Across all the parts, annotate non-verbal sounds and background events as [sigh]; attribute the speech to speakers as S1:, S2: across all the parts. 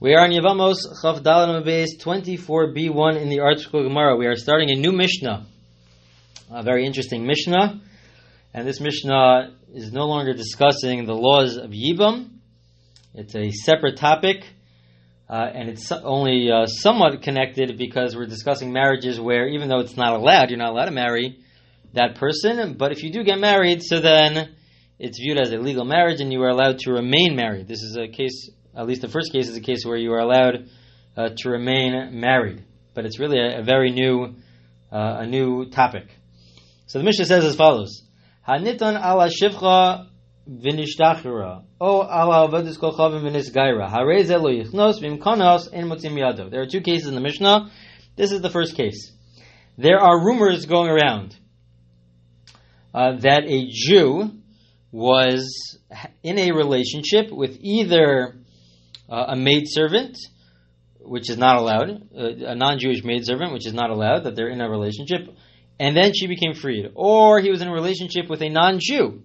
S1: We are in Yevamos Chaf Dalam Beis 24b1 in the Artscroll Gemara. We are starting a new Mishnah, a very interesting Mishnah, and this Mishnah is no longer discussing the laws of Yibam. It's a separate topic, uh, and it's only uh, somewhat connected because we're discussing marriages where, even though it's not allowed, you're not allowed to marry that person. But if you do get married, so then it's viewed as a legal marriage, and you are allowed to remain married. This is a case at least the first case is a case where you are allowed uh, to remain married. But it's really a, a very new, uh, a new topic. So the Mishnah says as follows: Hanitan ala shivcha o ala v'nisgaira. Harei lo yichnos en motzim yado. There are two cases in the Mishnah. This is the first case. There are rumors going around uh, that a Jew was in a relationship with either uh, a maidservant, which is not allowed, uh, a non-Jewish maidservant, which is not allowed, that they're in a relationship, and then she became freed. Or he was in a relationship with a non-Jew,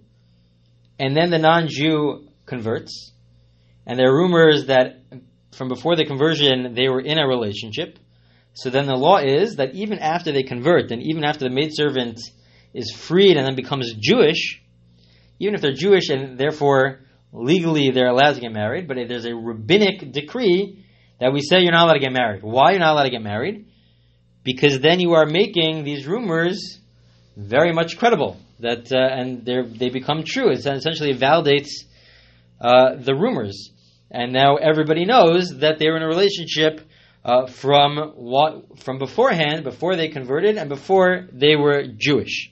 S1: and then the non-Jew converts, and there are rumors that from before the conversion they were in a relationship. So then the law is that even after they convert, and even after the maidservant is freed and then becomes Jewish, even if they're Jewish and therefore legally they're allowed to get married, but there's a rabbinic decree that we say you're not allowed to get married. Why you're not allowed to get married? Because then you are making these rumors very much credible that uh, and they become true. It essentially validates uh, the rumors, and now everybody knows that they were in a relationship uh, from what from beforehand, before they converted, and before they were Jewish.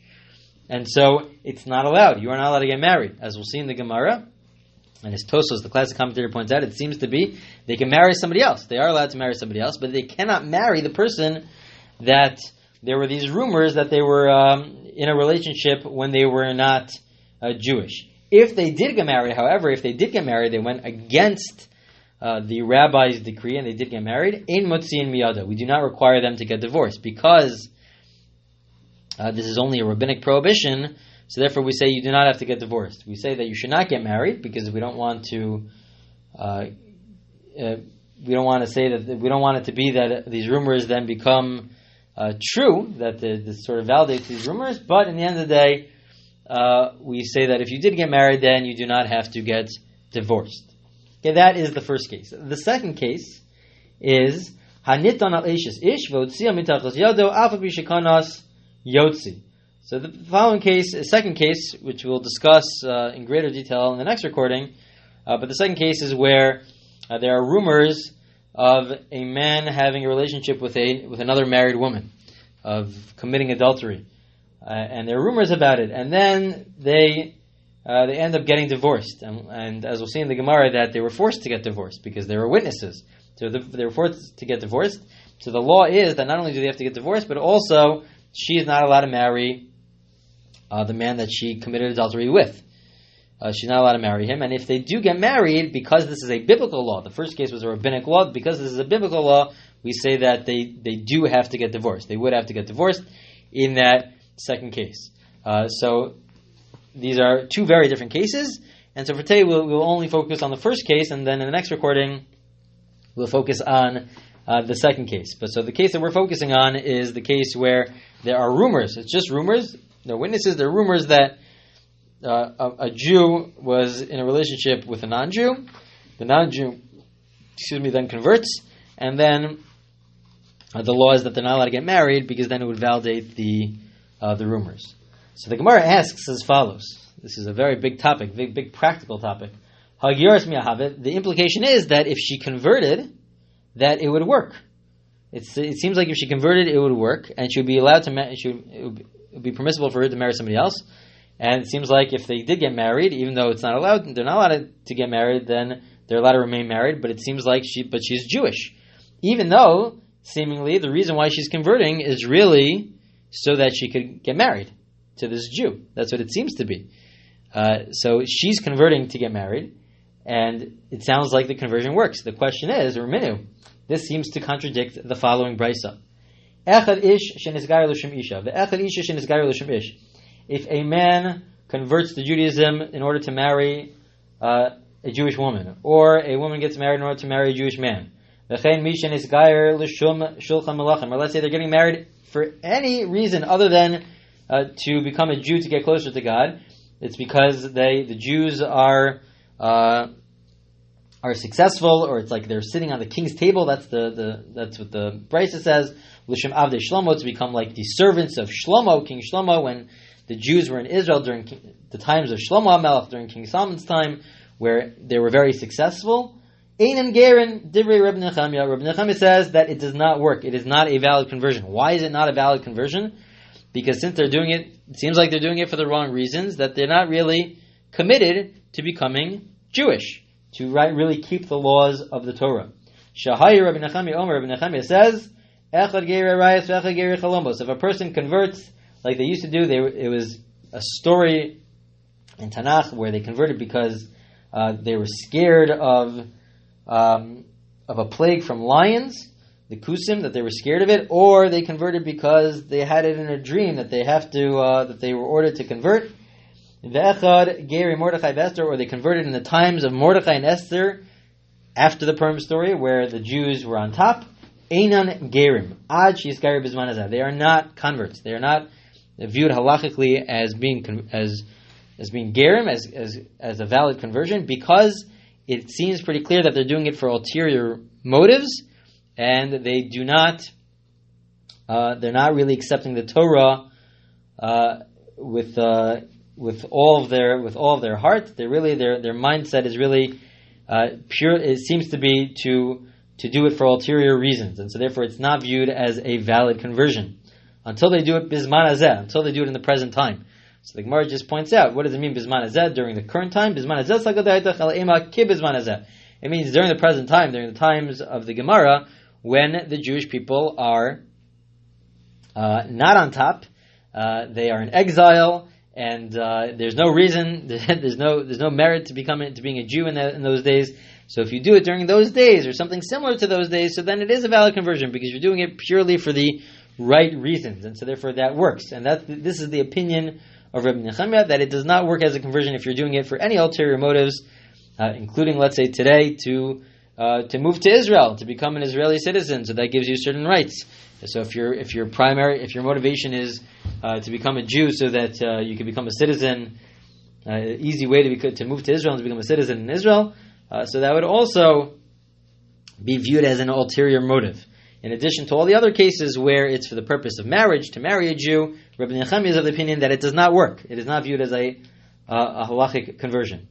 S1: And so it's not allowed. You are not allowed to get married, as we'll see in the Gemara. And as Tosfos, the classic commentator, points out, it seems to be they can marry somebody else. They are allowed to marry somebody else, but they cannot marry the person that there were these rumors that they were um, in a relationship when they were not uh, Jewish. If they did get married, however, if they did get married, they went against uh, the rabbi's decree and they did get married. In mutzi and miyada, we do not require them to get divorced because uh, this is only a rabbinic prohibition. So therefore, we say you do not have to get divorced. We say that you should not get married because we don't want to. Uh, uh, we don't want to say that we don't want it to be that these rumors then become uh, true. That the, this sort of validates these rumors. But in the end of the day, uh, we say that if you did get married, then you do not have to get divorced. Okay, that is the first case. The second case is hanitan al ish v'otzia mitachos yado afa yotzi. So the following case, the second case, which we'll discuss uh, in greater detail in the next recording, uh, but the second case is where uh, there are rumors of a man having a relationship with a with another married woman, of committing adultery, uh, and there are rumors about it, and then they uh, they end up getting divorced, and, and, as we'll see in the Gemara, that they were forced to get divorced because they were witnesses, so they were forced to get divorced. So the law is that not only do they have to get divorced, but also she is not allowed to marry uh, the man that she committed adultery with. Uh, she's not allowed to marry him. And if they do get married, because this is a biblical law, the first case was a rabbinic law, because this is a biblical law, we say that they, they do have to get divorced. They would have to get divorced in that second case. Uh, so these are two very different cases. And so for today, we'll, we'll, only focus on the first case, and then in the next recording, we'll focus on uh, the second case. But so the case that we're focusing on is the case where there are rumors. It's just rumors there are witnesses. There are rumors that uh, a, a, Jew was in a relationship with a non-Jew. The non-Jew, excuse me, then converts, and then uh, the law is that they're not allowed to get married because then it would validate the uh, the rumors. So the Gemara asks as follows. This is a very big topic, big big practical topic. The implication is that if she converted, that it would work. It's, it seems like if she converted, it would work, and she would be allowed to. Ma- she would, it would be permissible for her to marry somebody else. And it seems like if they did get married, even though it's not allowed, they're not allowed to get married, then they're allowed to remain married. But it seems like she, but she's Jewish, even though seemingly the reason why she's converting is really so that she could get married to this Jew. That's what it seems to be. Uh, so she's converting to get married, and it sounds like the conversion works. The question is, Raminu, this seems to contradict the following brisa. Echad ish shenisgar l'shem isha. Ve'echad isha shenisgar l'shem ish. If a man converts to Judaism in order to marry uh, a Jewish woman, or a woman gets married in order to marry a Jewish man. Or let's say they're getting married for any reason other than uh, to become a Jew to get closer to God. It's because they, the Jews are, uh, are successful, or it's like they're sitting on the king's table. That's the, the that's what the Brisa says. L'shem avdei Shlomo to become like the servants of Shlomo, King Shlomo, when the Jews were in Israel during the times of Shlomo HaMelech, during King Solomon's time, where they were very successful. Einan Gerim, Divrei Reb Nechemia. Reb Nechemia says that it does not work. It is not a valid conversion. Why is it not a valid conversion? Because since they're doing it, it seems like they're doing it for the wrong reasons, that they're not really committed to becoming Jewish, to right, really keep the laws of the Torah. Shahai Rabbi Nechemia Omer, Rabbi Nechemia says, Echad Echad. If a person converts like they used to do, they, it was a story in Tanakh where they converted because uh, they were scared of um, of a plague from lions, the kusim, that they were scared of it, or they converted because they had it in a dream that they have to uh, that they were ordered to convert. Ve'echad Geri Mordechai Esther, or they converted in the times of Mordechai and Esther after the Purim story, where the Jews were on top. Einan Gerim Ad Bizmanazah. They are not converts. They are not viewed halachically as being as as being gerim, as, as as a valid conversion, because it seems pretty clear that they're doing it for ulterior motives, and they do not. Uh, they're not really accepting the Torah uh, with uh, with all of their with all of their heart. They really their their mindset is really uh, pure. It seems to be to to do it for ulterior reasons, and so therefore it's not viewed as a valid conversion until they do it bisman azeh, until they do it in the present time. So the Gemara just points out, what does it mean bisman azeh during the current time? Bisman It means during the present time, during the times of the Gemara, when the Jewish people are uh, not on top, uh, they are in exile, and uh, there's no reason, [laughs] there's no there's no merit to becoming to being a Jew in, in those days. So if you do it during those days or something similar to those days, so then it is a valid conversion because you're doing it purely for the right reasons, and so therefore that works. And that this is the opinion of Rabbi Nechemia that it does not work as a conversion if you're doing it for any ulterior motives, uh, including, let's say, today to uh, to move to Israel to become an Israeli citizen. So that gives you certain rights. So if your if your primary if your motivation is uh, to become a Jew so that uh, you can become a citizen, uh, easy way to be, to move to Israel and to become a citizen in Israel. Uh, so that would also be viewed as an ulterior motive. In addition to all the other cases where it's for the purpose of marriage, to marry a Jew, Rabbi Nechemia is of the opinion that it does not work. It is not viewed as a, uh, a halachic conversion.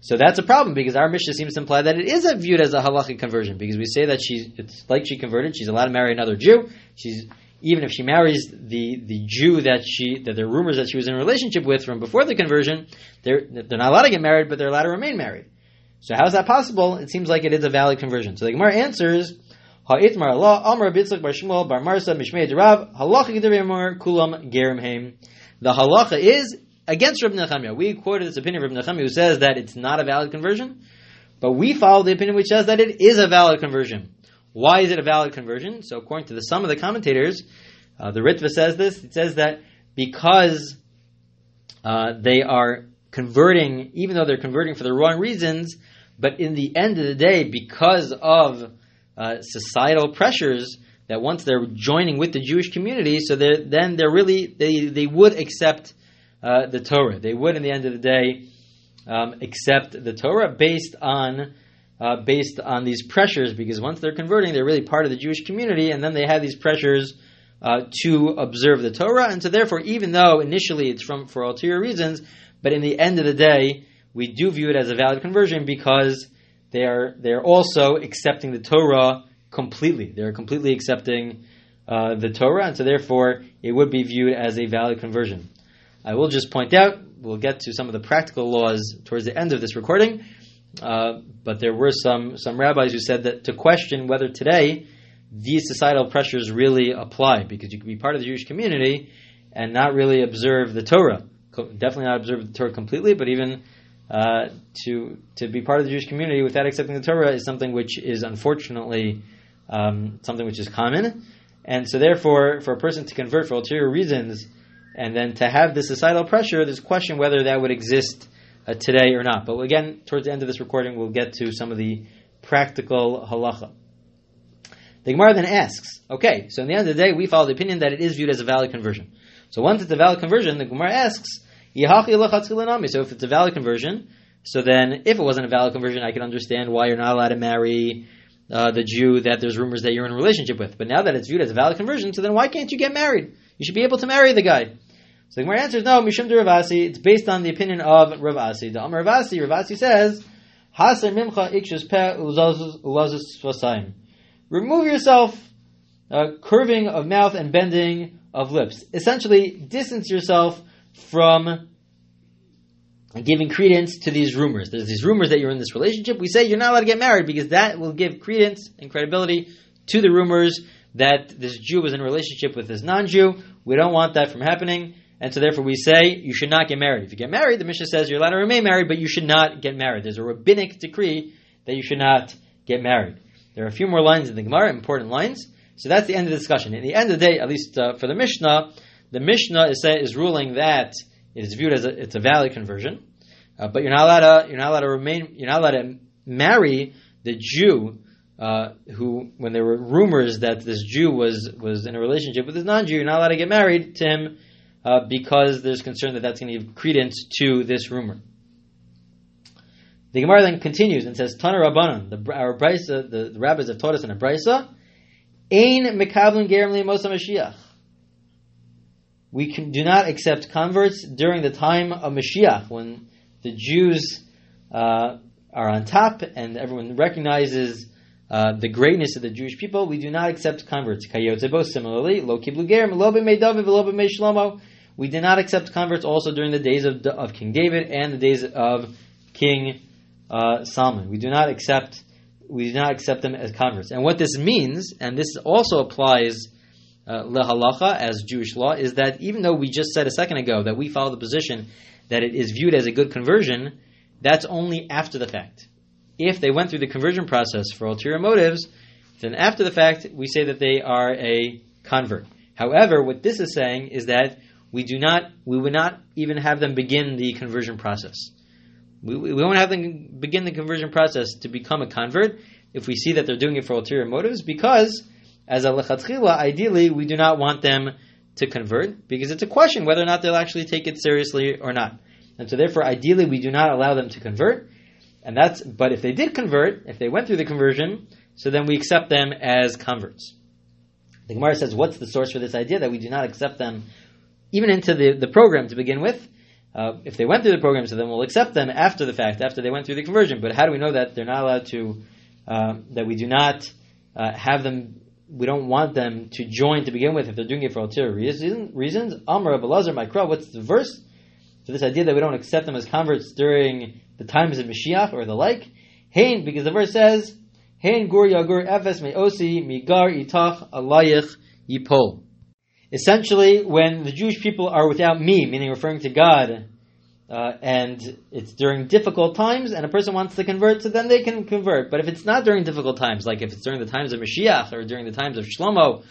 S1: So that's a problem because our Mishnah seems to imply that it is viewed as a halachic conversion because we say that she, it's like she converted, she's allowed to marry another Jew. She's, even if she marries the, the Jew that she, that there are rumors that she was in a relationship with from before the conversion, they're, they're not allowed to get married, but they're allowed to remain married. So how is that possible? It seems like it is a valid conversion. So the Gemara answers, Ha'itmar Allah, Amar Bitzak Bar Shmuel Bar Marsa Mishmei Derav, Halacha Kulam Gerim. The halacha is against Rabbi Nechemia. We quoted this opinion of Rabbi Nechemia who says that it's not a valid conversion, but we follow the opinion which says that it is a valid conversion. Why is it a valid conversion? So according to the some of the commentators, uh, the Ritva says this. It says that because uh, they are converting, even though they're converting for the wrong reasons, but in the end of the day, because of uh, societal pressures that once they're joining with the Jewish community, so they're, then they're really they they would accept uh, the Torah. They would, in the end of the day, um, accept the Torah based on uh, based on these pressures, because once they're converting, they're really part of the Jewish community, and then they have these pressures uh, to observe the Torah, and so therefore, even though initially it's from for ulterior reasons, but in the end of the day, we do view it as a valid conversion because they are they are also accepting the Torah completely. They are completely accepting uh, the Torah, and so therefore it would be viewed as a valid conversion. I will just point out we'll get to some of the practical laws towards the end of this recording, uh, but there were some some rabbis who said that to question whether today these societal pressures really apply, because you can be part of the Jewish community and not really observe the Torah. Definitely not observe the Torah completely, but even uh, to to be part of the Jewish community without accepting the Torah is something which is unfortunately um, something which is common, and so therefore, for a person to convert for ulterior reasons, and then to have this societal pressure, a question whether that would exist uh, today or not. But again, towards the end of this recording, we'll get to some of the practical halacha. The Gemara then asks, okay, so in the end of the day, we follow the opinion that it is viewed as a valid conversion. So once it's a valid conversion, the Gemara asks, so if it's a valid conversion, so then if it wasn't a valid conversion, I can understand why you're not allowed to marry uh, the Jew that there's rumors that you're in a relationship with. But now that it's viewed as a valid conversion, so then why can't you get married? You should be able to marry the guy. So the Gemara answers, no, Mishum de Rav Assi, it's based on the opinion of Rav Assi. The Amar Rav Assi, Ravasi says, Haser mimcha ikshus pe ulazus. Remove yourself, uh, curving of mouth and bending of lips. Essentially, distance yourself from giving credence to these rumors. There's these rumors that you're in this relationship. We say you're not allowed to get married because that will give credence and credibility to the rumors that this Jew was in a relationship with this non-Jew. We don't want that from happening. And so therefore we say you should not get married. If you get married, the Mishnah says you're allowed to remain married, but you should not get married. There's a rabbinic decree that you should not get married. There are a few more lines in the Gemara, important lines. So that's the end of the discussion. At the end of the day, at least uh, for the Mishnah, the Mishnah is, say, is ruling that it is viewed as a, it's a valid conversion, uh, but you're not allowed to you're not allowed to remain you're not allowed to marry the Jew uh, who, when there were rumors that this Jew was was in a relationship with this non-Jew, you're not allowed to get married to him uh, because there's concern that that's going to give credence to this rumor. The Gemara then continues and says, "Tana Rabbanan, the our brisa, the, the rabbis have taught us in a brisa, Ein mekavlin gerim li'mosa Mashiach. We can, do not accept converts during the time of Mashiach when the Jews uh, are on top and everyone recognizes uh, the greatness of the Jewish people. We do not accept converts. Similarly, lo kiblu gerim lo David lo Shlomo. We did not accept converts also during the days of, of King David and the days of King uh, Solomon. We do not accept we do not accept them as converts. And what this means, and this also applies uh, as Jewish law, is that even though we just said a second ago that we follow the position that it is viewed as a good conversion, that's only after the fact. If they went through the conversion process for ulterior motives, then after the fact we say that they are a convert. However, what this is saying is that we do not, we would not even have them begin the conversion process. We, we won't have them begin the conversion process to become a convert if we see that they're doing it for ulterior motives, because as a lechatchila, ideally, we do not want them to convert, because it's a question whether or not they'll actually take it seriously or not. And so therefore, ideally, we do not allow them to convert. And that's, but if they did convert, if they went through the conversion, so then we accept them as converts. The Gemara says, what's the source for this idea that we do not accept them even into the, the program to begin with? Uh, if they went through the program, so then we'll accept them after the fact, after they went through the conversion. But how do we know that they're not allowed to, uh, that we do not uh, have them, we don't want them to join to begin with if they're doing it for ulterior reason, reasons? Amr Abelazar Mikra, what's the verse for this idea that we don't accept them as converts during the times of Mashiach or the like? Hain, because the verse says, Hain gur yagur efes me'osi migar itach alayich yipol. Essentially, when the Jewish people are without me, meaning referring to God, uh, and it's during difficult times, and a person wants to convert, so then they can convert. But if it's not during difficult times, like if it's during the times of Mashiach or during the times of Shlomo,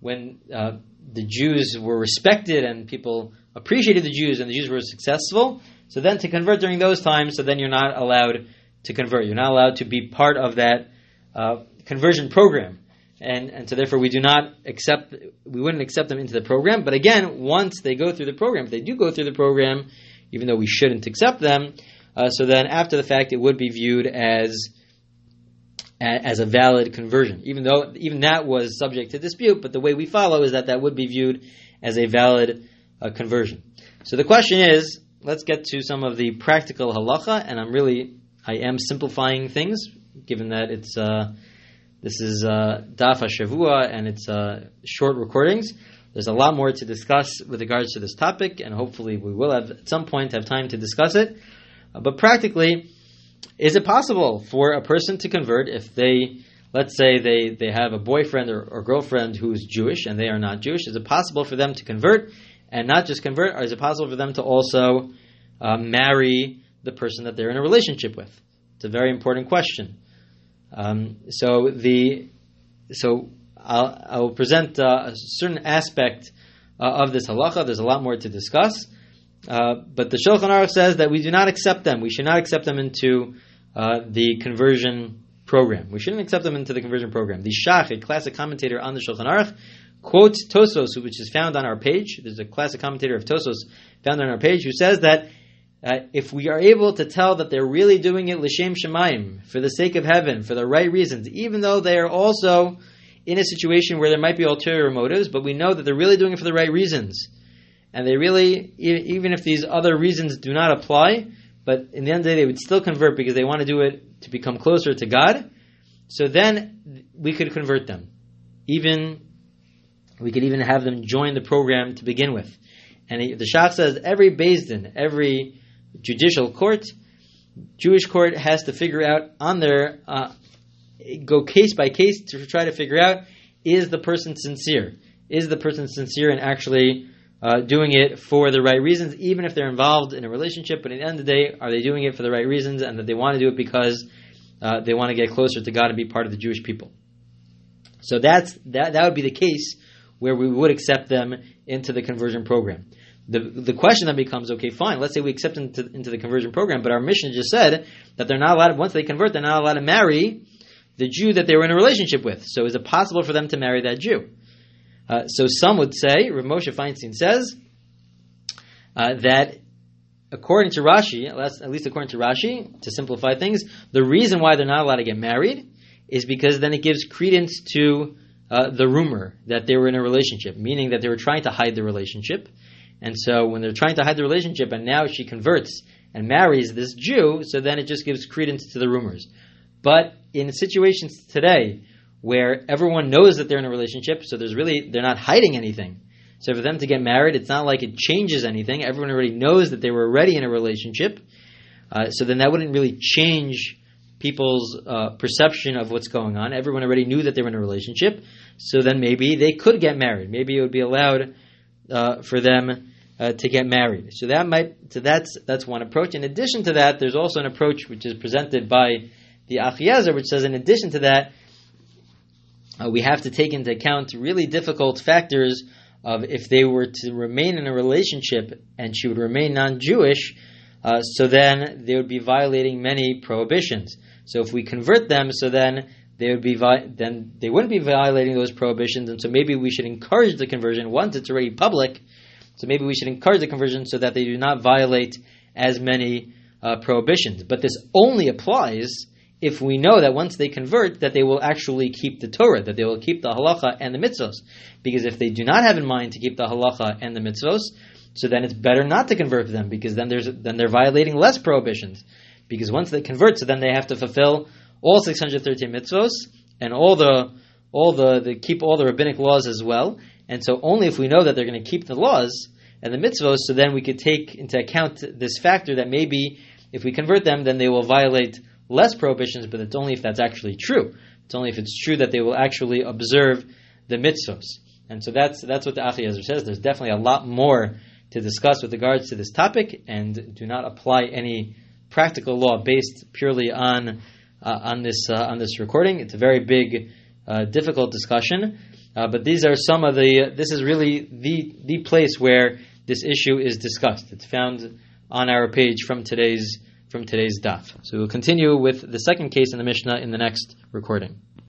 S1: when uh, the Jews were respected and people appreciated the Jews and the Jews were successful, so then to convert during those times, so then you're not allowed to convert. You're not allowed to be part of that uh, conversion program and and so therefore we do not accept we wouldn't accept them into the program. But again, once they go through the program, if they do go through the program, even though we shouldn't accept them, uh, so then after the fact it would be viewed as as a valid conversion, even though even that was subject to dispute. But the way we follow is that that would be viewed as a valid uh, conversion. So the question is, let's get to some of the practical halacha, and I'm really I am simplifying things, given that it's. Uh, this is uh, Daf Shavua, and it's uh, short recordings. There's a lot more to discuss with regards to this topic, and hopefully we will have at some point have time to discuss it. Uh, but practically, is it possible for a person to convert if they, let's say, they, they have a boyfriend or, or girlfriend who's Jewish and they are not Jewish? Is it possible for them to convert and not just convert, or is it possible for them to also uh, marry the person that they're in a relationship with? It's a very important question. Um, so the so I'll, I'll present uh, a certain aspect uh, of this halacha. There's a lot more to discuss, Uh, but the Shulchan Aruch says that we do not accept them. We should not accept them into uh, the conversion program. We shouldn't accept them into the conversion program. The Shach, a classic commentator on the Shulchan Aruch, quotes Tosfos, which is found on our page. There's a classic commentator of Tosfos found on our page who says that uh, if we are able to tell that they're really doing it l'shem shemaim for the sake of heaven, for the right reasons, even though they are also in a situation where there might be ulterior motives, but we know that they're really doing it for the right reasons, and they really, even if these other reasons do not apply, but in the end of the day they would still convert because they want to do it to become closer to God. So then we could convert them, even we could even have them join the program to begin with. And the Shach says every Din, every judicial court, Jewish court has to figure out on their uh, go case by case to try to figure out is the person sincere, is the person sincere and actually uh, doing it for the right reasons, even if they're involved in a relationship. But at the end of the day, are they doing it for the right reasons and that they want to do it because uh, they want to get closer to God and be part of the Jewish people? So that's that. That would be the case where we would accept them into the conversion program the the question then becomes okay, fine. Let's say we accept into, into the conversion program, but our Mishnah just said that they're not allowed. Once they convert, they're not allowed to marry the Jew that they were in a relationship with. So is it possible for them to marry that Jew? Uh, so some would say, Rav Moshe Feinstein says uh, that according to Rashi, at least according to Rashi, to simplify things, the reason why they're not allowed to get married is because then it gives credence to uh, the rumor that they were in a relationship, meaning that they were trying to hide the relationship. And so when they're trying to hide the relationship and now she converts and marries this Jew, so then it just gives credence to the rumors. But in situations today where everyone knows that they're in a relationship, so there's really, they're not hiding anything. So for them to get married, it's not like it changes anything. Everyone already knows that they were already in a relationship. Uh, so then that wouldn't really change people's uh, perception of what's going on. Everyone already knew that they were in a relationship. So then maybe they could get married. Maybe it would be allowed uh, for them uh, to get married. So that might so that's that's one approach. In addition to that, there's also an approach which is presented by the Achiezer, which says in addition to that, uh, we have to take into account really difficult factors of if they were to remain in a relationship and she would remain non-Jewish. Uh, so then they would be violating many prohibitions. So if we convert them, so then they would be then they wouldn't be violating those prohibitions, and so maybe we should encourage the conversion once it's already public, so maybe we should encourage the conversion so that they do not violate as many uh, prohibitions. But this only applies if we know that once they convert, that they will actually keep the Torah, that they will keep the halacha and the mitzvos. Because if they do not have in mind to keep the halacha and the mitzvos, so then it's better not to convert them because then there's then they're violating less prohibitions. Because once they convert, so then they have to fulfill all 613 mitzvos and all the all the, keep all the rabbinic laws as well. And so only if we know that they're going to keep the laws and the mitzvos, so then we could take into account this factor that maybe if we convert them, then they will violate less prohibitions, but it's only if that's actually true. It's only if it's true that they will actually observe the mitzvos. And so that's that's what the Achiezer says. There's definitely a lot more to discuss with regards to this topic, and do not apply any practical law based purely on on this uh, on this recording. It's a very big, uh, difficult discussion. Uh, but these are some of the. This is really the the place where this issue is discussed. It's found on our page from today's from today's daf. So we'll continue with the second case in the Mishnah in the next recording.